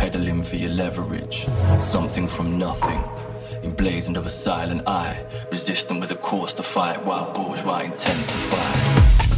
deficit for your leverage. Something from nothing. Emblazoned of a silent eye. Resistant with a course to fight while bourgeois intensify.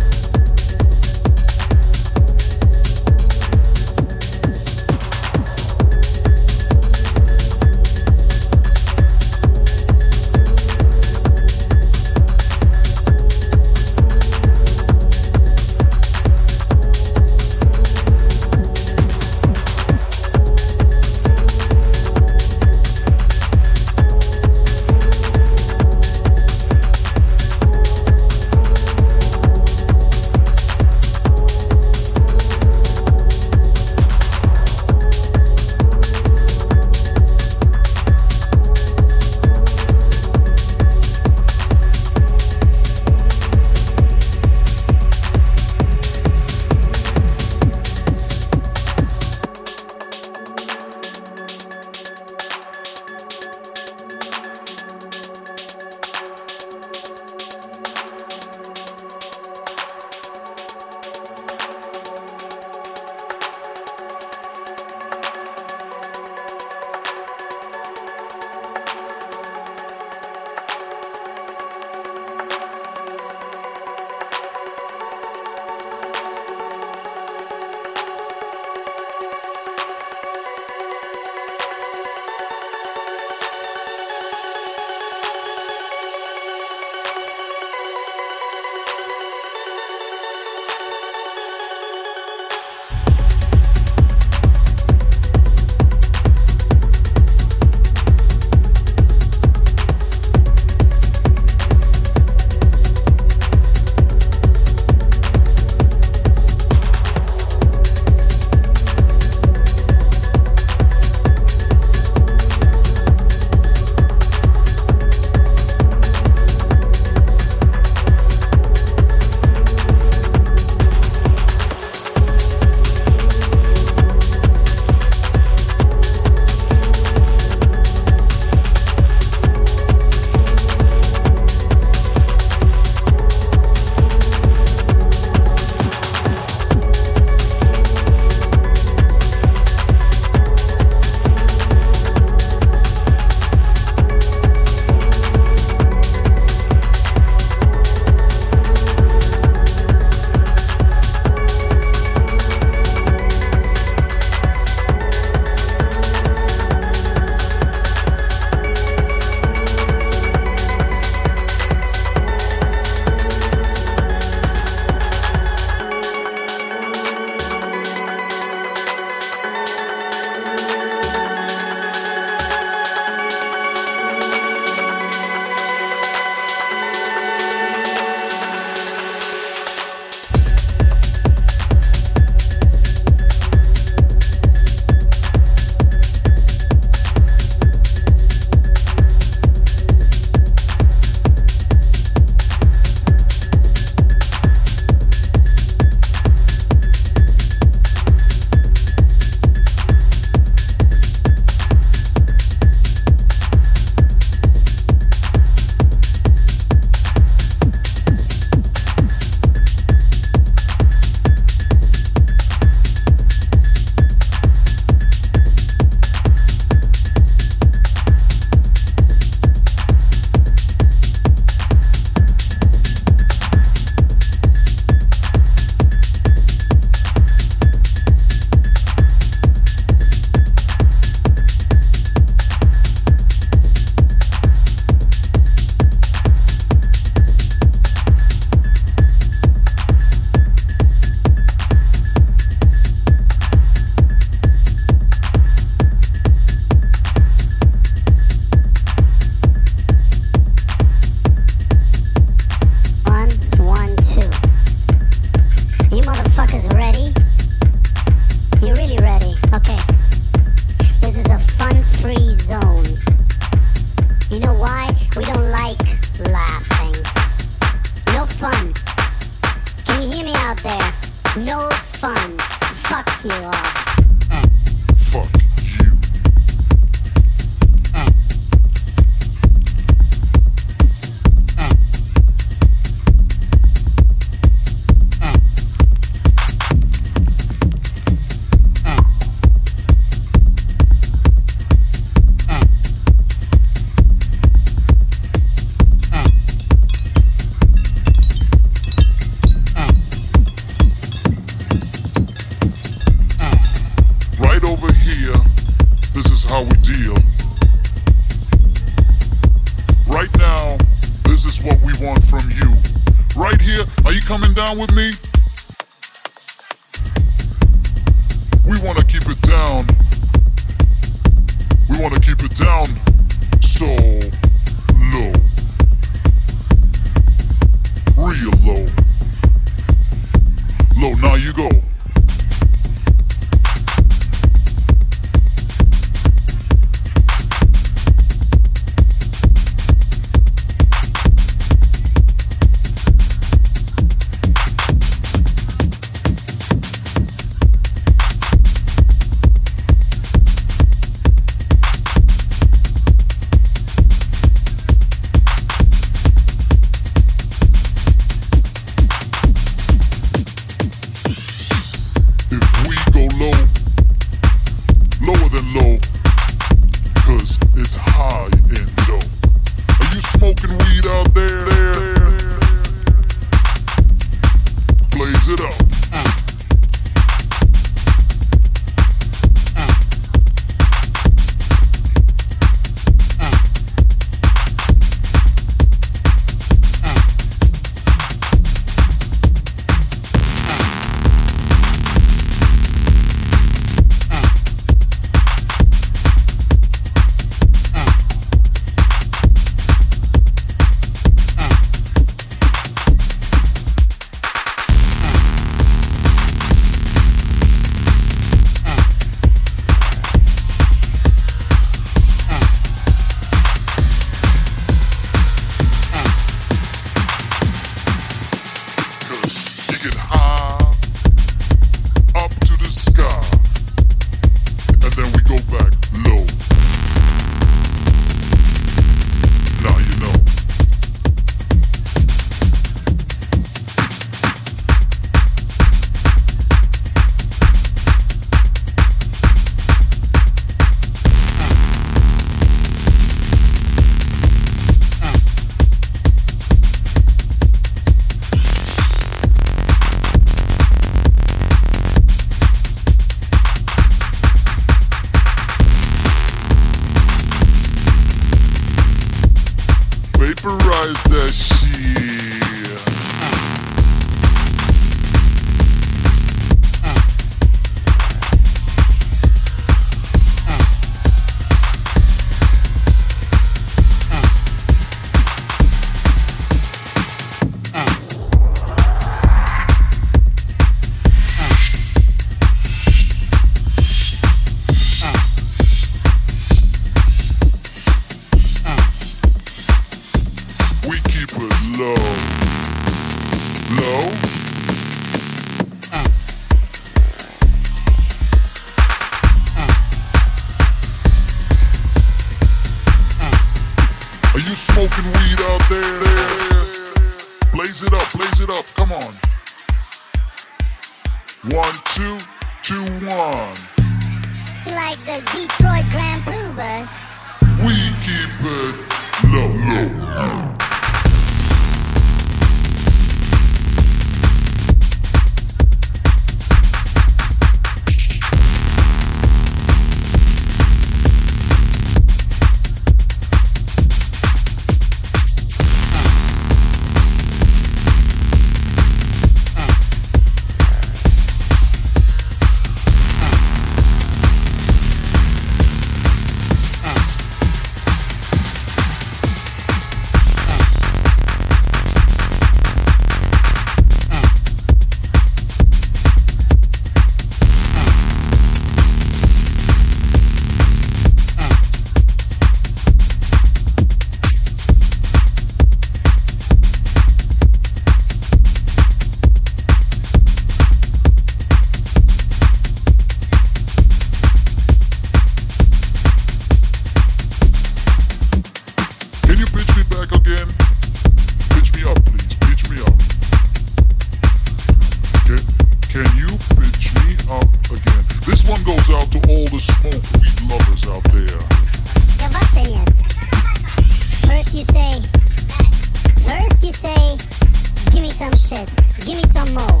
some shit. Give me some more.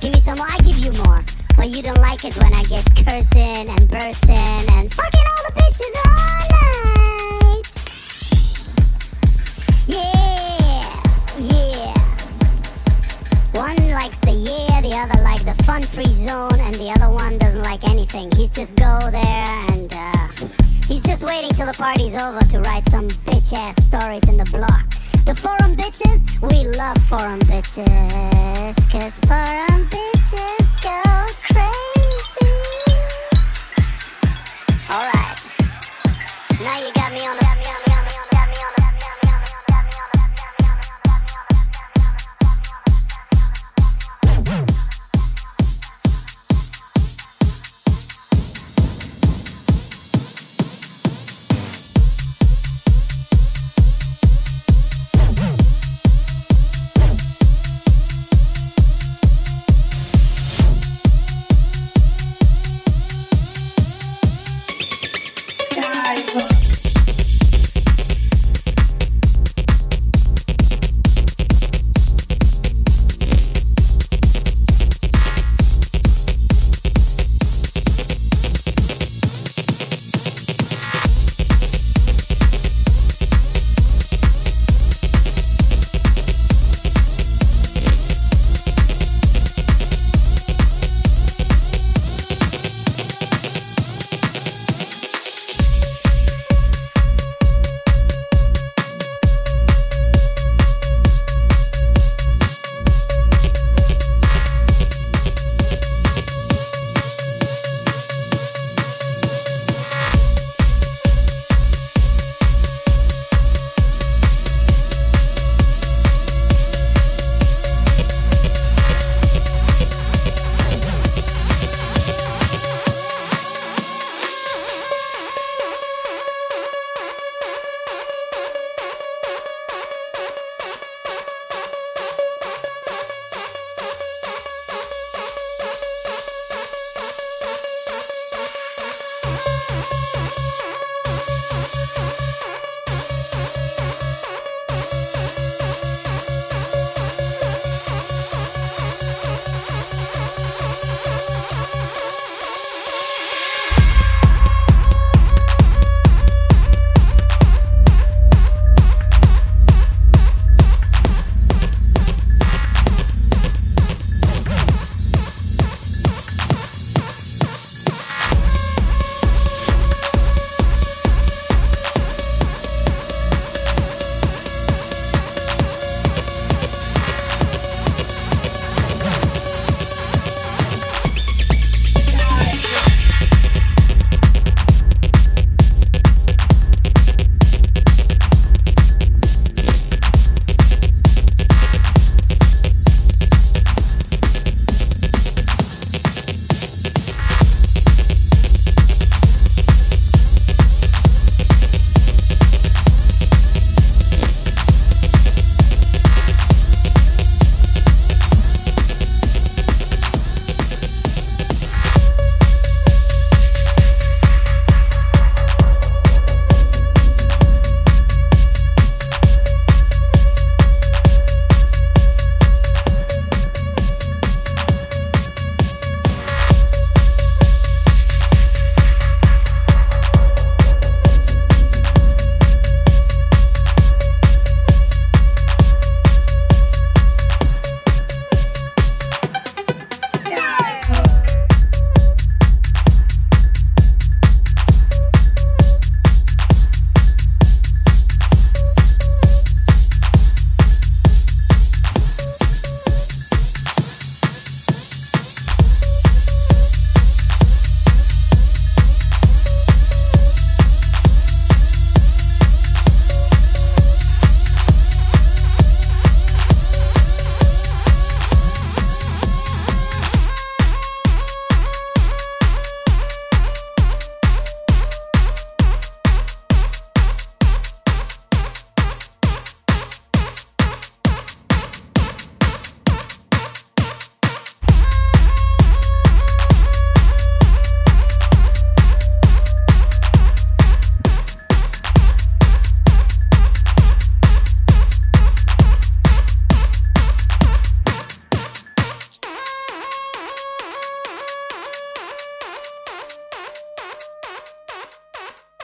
Give me some more. I give you more. But you don't like it when I get cursing and bursting and fucking all the bitches all night. Yeah, yeah. One likes the yeah, the other like the fun free zone, and the other one doesn't like anything. He's just go there and uh, he's just waiting till the party's over to write some bitch ass stories in the block. The forum bitches, we love forum bitches. Cause forum bitches